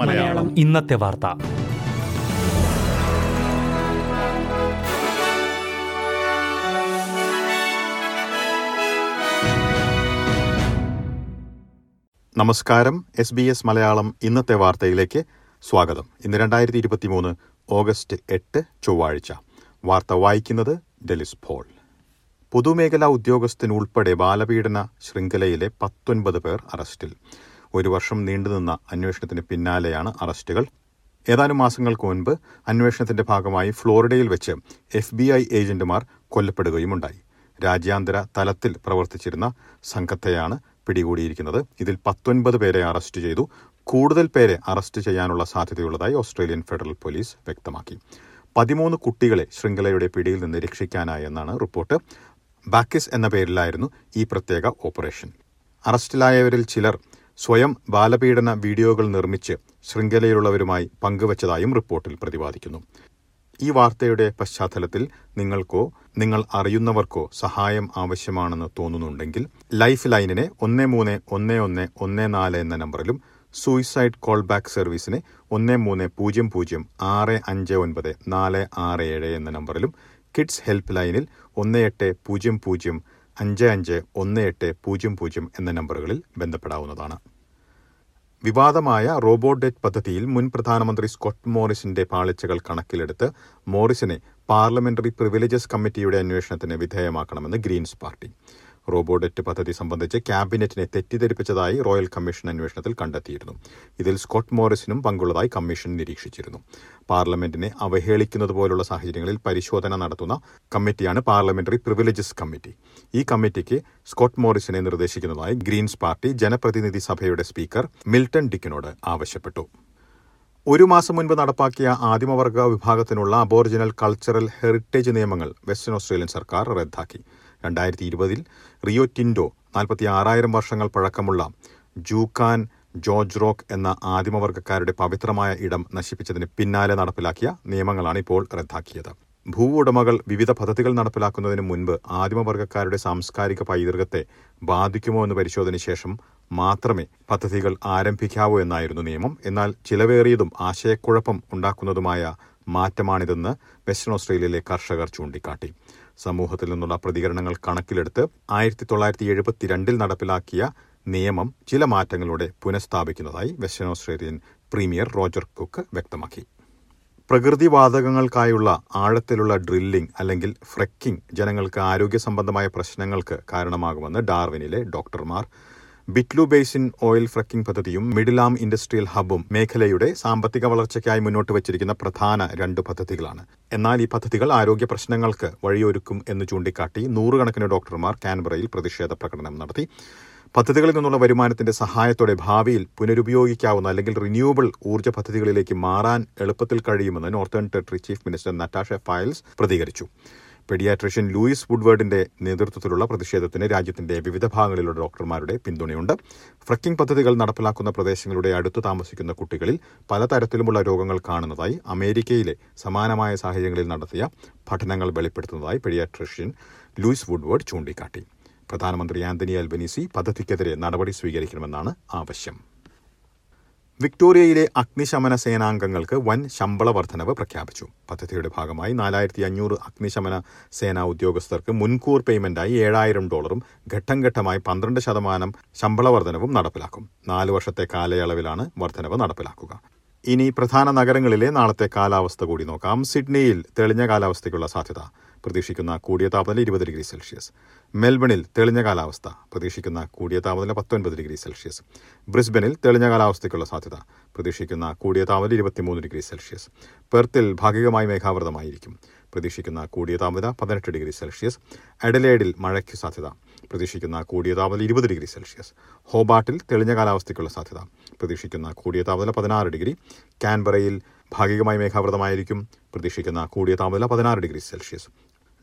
മലയാളം. ഇന്നത്തെ വാർത്ത. നമസ്കാരം. എസ് ബി എസ് മലയാളം ഇന്നത്തെ വാർത്തയിലേക്ക് സ്വാഗതം. ഇന്ന് രണ്ടായിരത്തി ഇരുപത്തി മൂന്ന് ഓഗസ്റ്റ് എട്ട് ചൊവ്വാഴ്ച. വാർത്ത വായിക്കുന്നത് ഡെലിസ് പോൾ. പൊതുമേഖലാ ഉദ്യോഗസ്ഥനുൾപ്പെടെ ബാലപീഡന ശൃംഖലയിലെ പത്തൊൻപത് പേർ അറസ്റ്റിൽ. ഒരു വർഷം നീണ്ടുനിന്ന അന്വേഷണത്തിന് പിന്നാലെയാണ് അറസ്റ്റുകൾ. ഏതാനും മാസങ്ങൾക്ക് മുൻപ് അന്വേഷണത്തിന്റെ ഭാഗമായി ഫ്ലോറിഡയിൽ വെച്ച് എഫ് ബി ഐ ഏജന്റുമാർ കൊല്ലപ്പെടുകയുമുണ്ടായി. രാജ്യാന്തര തലത്തിൽ പ്രവർത്തിച്ചിരുന്ന സംഘത്തെയാണ് പിടികൂടിയിരിക്കുന്നത്. ഇതിൽ പത്തൊൻപത് പേരെ അറസ്റ്റ് ചെയ്തു. കൂടുതൽ പേരെ അറസ്റ്റ് ചെയ്യാനുള്ള സാധ്യതയുള്ളതായി ഓസ്ട്രേലിയൻ ഫെഡറൽ പോലീസ് വ്യക്തമാക്കി. പതിമൂന്ന് കുട്ടികളെ ശൃംഖലയുടെ പിടിയിൽ നിന്ന് രക്ഷിക്കാനായി എന്നാണ് റിപ്പോർട്ട്. ബാക്കിസ് എന്ന പേരിലായിരുന്നു ഈ പ്രത്യേക ഓപ്പറേഷൻ. അറസ്റ്റിലായവരിൽ ചിലർ സ്വയം ബാലപീഡന വീഡിയോകൾ നിർമ്മിച്ച് ശൃംഖലയിലുള്ളവരുമായി പങ്കുവച്ചതായും റിപ്പോർട്ടിൽ പ്രതിപാദിക്കുന്നു. ഈ വാർത്തയുടെ പശ്ചാത്തലത്തിൽ നിങ്ങൾക്കോ നിങ്ങൾ അറിയുന്നവർക്കോ സഹായം ആവശ്യമാണെന്ന് തോന്നുന്നുണ്ടെങ്കിൽ ലൈഫ് ലൈനിനെ ഒന്ന് മൂന്ന് ഒന്ന് ഒന്ന് ഒന്ന് നാല് എന്ന നമ്പറിലും സൂയിസൈഡ് കോൾ ബാക്ക് സർവീസിനെ ഒന്ന് മൂന്ന് പൂജ്യം പൂജ്യം ആറ് അഞ്ച് ഒൻപത് നാല് ആറ് ഏഴ് എന്ന നമ്പറിലും കിഡ്സ് ഹെൽപ്പ് ലൈനിൽ ഒന്ന് എട്ട് പൂജ്യം പൂജ്യം അഞ്ച് അഞ്ച് ഒന്ന് എട്ട് പൂജ്യം പൂജ്യം എന്ന നമ്പറുകളിൽ ബന്ധപ്പെടാവുന്നതാണ്. വിവാദമായ റോബോട്ട് ഡെറ്റ് പദ്ധതിയിൽ മുൻ പ്രധാനമന്ത്രി സ്കോട്ട് മോറിസിന്റെ പാളിച്ചകൾ കണക്കിലെടുത്ത് മോറിസിനെ പാർലമെന്ററി പ്രിവിലേജസ് കമ്മിറ്റിയുടെ അന്വേഷണത്തിന് വിധേയമാക്കണമെന്ന് ഗ്രീൻസ് പാർട്ടി. റോബോഡെറ്റ് പദ്ധതി സംബന്ധിച്ച് ക്യാബിനറ്റിനെ തെറ്റിദ്ധരിപ്പിച്ചതായി റോയൽ കമ്മീഷൻ അന്വേഷണത്തിൽ കണ്ടെത്തിയിരുന്നു. ഇതിൽ സ്കോട്ട് മോറിസിനും പങ്കുള്ളതായി കമ്മീഷൻ നിരീക്ഷിച്ചിരുന്നു. പാർലമെന്റിനെ അവഹേളിക്കുന്നത് പോലുള്ള സാഹചര്യങ്ങളിൽ പരിശോധന നടത്തുന്ന കമ്മിറ്റിയാണ് പാർലമെന്ററി പ്രിവിലേജസ് കമ്മിറ്റി. ഈ കമ്മിറ്റിക്ക് സ്കോട്ട് മോറിസിനെ നിർദ്ദേശിക്കുന്നതായി ഗ്രീൻസ് പാർട്ടി ജനപ്രതിനിധി സഭയുടെ സ്പീക്കർ മിൽട്ടൺ ഡിക്കിനോട് ആവശ്യപ്പെട്ടു. ഒരു മാസം മുൻപ് നടപ്പാക്കിയ ആദിമവർഗ വിഭാഗത്തിനുള്ള അബോറിജിനൽ കൾച്ചറൽ ഹെറിറ്റേജ് നിയമങ്ങൾ വെസ്റ്റേൺ ഓസ്ട്രേലിയൻ സർക്കാർ റദ്ദാക്കി. രണ്ടായിരത്തി ഇരുപതിൽ റിയോ ടിൻഡോ നാൽപ്പത്തി ആറായിരം വർഷങ്ങൾ പഴക്കമുള്ള ജൂക്കാൻ ജോർജ് റോക്ക് എന്ന ആദിമവർഗക്കാരുടെ പവിത്രമായ ഇടം നശിപ്പിച്ചതിന് പിന്നാലെ നടപ്പിലാക്കിയ നിയമങ്ങളാണ് ഇപ്പോൾ റദ്ദാക്കിയത്. ഭൂ ഉടമകൾ വിവിധ പദ്ധതികൾ നടപ്പിലാക്കുന്നതിന് മുൻപ് ആദിമവർഗക്കാരുടെ സാംസ്കാരിക പൈതൃകത്തെ ബാധിക്കുമോ എന്ന് പരിശോധന ശേഷം മാത്രമേ പദ്ധതികൾ ആരംഭിക്കാവൂ എന്നായിരുന്നു നിയമം. എന്നാൽ ചിലവേറിയതും ആശയക്കുഴപ്പം ഉണ്ടാക്കുന്നതുമായ മാറ്റമാണിതെന്ന് വെസ്റ്റേൺ ഓസ്ട്രേലിയയിലെ കർഷകർ ചൂണ്ടിക്കാട്ടി. സമൂഹത്തിൽ നിന്നുള്ള പ്രതികരണങ്ങൾ കണക്കിലെടുത്ത് ആയിരത്തി തൊള്ളായിരത്തി എഴുപത്തിരണ്ടിൽ നടപ്പിലാക്കിയ നിയമം ചില മാറ്റങ്ങളോടെ പുനഃസ്ഥാപിക്കുന്നതായി Western Australian premier Roger Cook വ്യക്തമാക്കി. പ്രകൃതിവാതകങ്ങൾക്കായുള്ള ആഴത്തിലുള്ള ഡ്രില്ലിംഗ് അല്ലെങ്കിൽ ഫ്രക്കിംഗ് ജനങ്ങൾക്ക് ആരോഗ്യ സംബന്ധമായ പ്രശ്നങ്ങൾക്ക് കാരണമാകുമെന്ന് ഡാർവിനിലെ ഡോക്ടർമാർ ബിറ്റ്ലു ബേസിൻ ഓയിൽ ഫ്രക്കിംഗ് പദ്ധതിയും മിഡിലാം ഇൻഡസ്ട്രിയൽ ഹബും മേഖലയുടെ സാമ്പത്തിക വളർച്ചയ്ക്കായി മുന്നോട്ട് വച്ചിരിക്കുന്ന പ്രധാന രണ്ട് പദ്ധതികളാണ്. എന്നാൽ ഈ പദ്ധതികൾ ആരോഗ്യ പ്രശ്നങ്ങൾക്ക് വഴിയൊരുക്കും എന്ന് ചൂണ്ടിക്കാട്ടി നൂറുകണക്കിന് ഡോക്ടർമാർ കാൻബറയിൽ പ്രതിഷേധ പ്രകടനം നടത്തി. പദ്ധതികളിൽ നിന്നുള്ള വരുമാനത്തിന്റെ സഹായത്തോടെ ഭാവിയിൽ പുനരുപയോഗിക്കാവുന്ന അല്ലെങ്കിൽ റിന്യൂവബിൾ ഊർജ പദ്ധതികളിലേക്ക് മാറാൻ എളുപ്പത്തിൽ കഴിയുമെന്ന് Northern Territory chief minister Natasha Fyles പ്രതികരിച്ചു. പെഡിയാട്രീഷ്യൻ ലൂയിസ് വുഡ്വേർഡിന്റെ നേതൃത്വത്തിലുള്ള പ്രതിഷേധത്തിന് രാജ്യത്തിന്റെ വിവിധ ഭാഗങ്ങളിലുള്ള ഡോക്ടർമാരുടെ പിന്തുണയുണ്ട്. ഫ്രക്കിംഗ് പദ്ധതികൾ നടപ്പിലാക്കുന്ന പ്രദേശങ്ങളുടെ അടുത്ത് താമസിക്കുന്ന കുട്ടികളിൽ പലതരത്തിലുമുള്ള രോഗങ്ങൾ കാണുന്നതായി അമേരിക്കയിലെ സമാനമായ സാഹചര്യങ്ങളിൽ നടത്തിയ പഠനങ്ങൾ വെളിപ്പെടുത്തുന്നതായി പെഡിയാട്രീഷ്യൻ ലൂയിസ് വുഡ്വേർഡ് ചൂണ്ടിക്കാട്ടി. പ്രധാനമന്ത്രി ആന്റണി അൽബനീസി പദ്ധതിക്കെതിരെ നടപടി സ്വീകരിക്കണമെന്നാണ് ആവശ്യം. വിക്ടോറിയയിലെ അഗ്നിശമന സേനാംഗങ്ങൾക്ക് വൻ ശമ്പള വർധനവ് പ്രഖ്യാപിച്ചു. പദ്ധതിയുടെ ഭാഗമായി നാലായിരത്തി അഞ്ഞൂറ് അഗ്നിശമന സേനാ ഉദ്യോഗസ്ഥർക്ക് മുൻകൂർ പേയ്മെന്റായി ഏഴായിരം ഡോളറും ഘട്ടം ഘട്ടമായി പന്ത്രണ്ട് ശതമാനം ശമ്പള വർധനവും നടപ്പിലാക്കും. നാല് വർഷത്തെ കാലയളവിലാണ് വർധനവ് നടപ്പിലാക്കുക. ഇനി പ്രധാന നഗരങ്ങളിലെ നാളത്തെ കാലാവസ്ഥ കൂടി നോക്കാം. സിഡ്നിയിൽ തെളിഞ്ഞ കാലാവസ്ഥയ്ക്കുള്ള സാധ്യത പ്രതീക്ഷിക്കുന്ന കൂടിയ താപനില ഇരുപത് ഡിഗ്രി സെൽഷ്യസ്. മെൽബണിൽ തെളിഞ്ഞ കാലാവസ്ഥ പ്രതീക്ഷിക്കുന്ന കൂടിയ താപനില പത്തൊൻപത് ഡിഗ്രി സെൽഷ്യസ്. ബ്രിസ്ബനിൽ തെളിഞ്ഞ കാലാവസ്ഥയ്ക്കുള്ള സാധ്യത പ്രതീക്ഷിക്കുന്ന കൂടിയ താപനില ഇരുപത്തിമൂന്ന് ഡിഗ്രി സെൽഷ്യസ്. പെർത്തിൽ ഭാഗികമായി മേഘാവൃതമായിരിക്കും. പ്രതീക്ഷിക്കുന്ന കൂടിയ താപനില പതിനെട്ട് ഡിഗ്രി സെൽഷ്യസ്. എഡലേഡിൽ മഴയ്ക്ക് സാധ്യത. പ്രതീക്ഷിക്കുന്ന കൂടിയ താപനില ഇരുപത് ഡിഗ്രി സെൽഷ്യസ്. ഹോബാട്ടിൽ തെളിഞ്ഞ കാലാവസ്ഥയ്ക്കുള്ള സാധ്യത. പ്രതീക്ഷിക്കുന്ന കൂടിയ താപനില പതിനാറ് ഡിഗ്രി. കാൻബറയിൽ ഭാഗികമായി മേഘാവൃതമായിരിക്കും. പ്രതീക്ഷിക്കുന്ന കൂടിയ താപനില പതിനാറ് ഡിഗ്രി സെൽഷ്യസ്.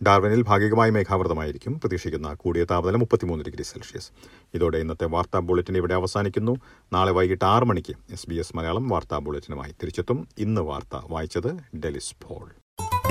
ഡാർവിനിൽ ഭാഗികമായി മേഘാവൃതമായിരിക്കും. പ്രതീക്ഷിക്കുന്ന കൂടിയ താപനില മുപ്പത്തിമൂന്ന് ഡിഗ്രി സെൽഷ്യസ്. ഇതോടെ ഇന്നത്തെ വാർത്താ ബുള്ളറ്റിൻ ഇവിടെ അവസാനിക്കുന്നു. നാളെ വൈകിട്ട് ആറ് മണിക്ക് എസ് ബി എസ് മലയാളം വാർത്താ ബുള്ളറ്റിനുമായി തിരിച്ചെത്തും. ഇന്ന് വാർത്ത വായിച്ചത് ഡെലിസ് പോൾ.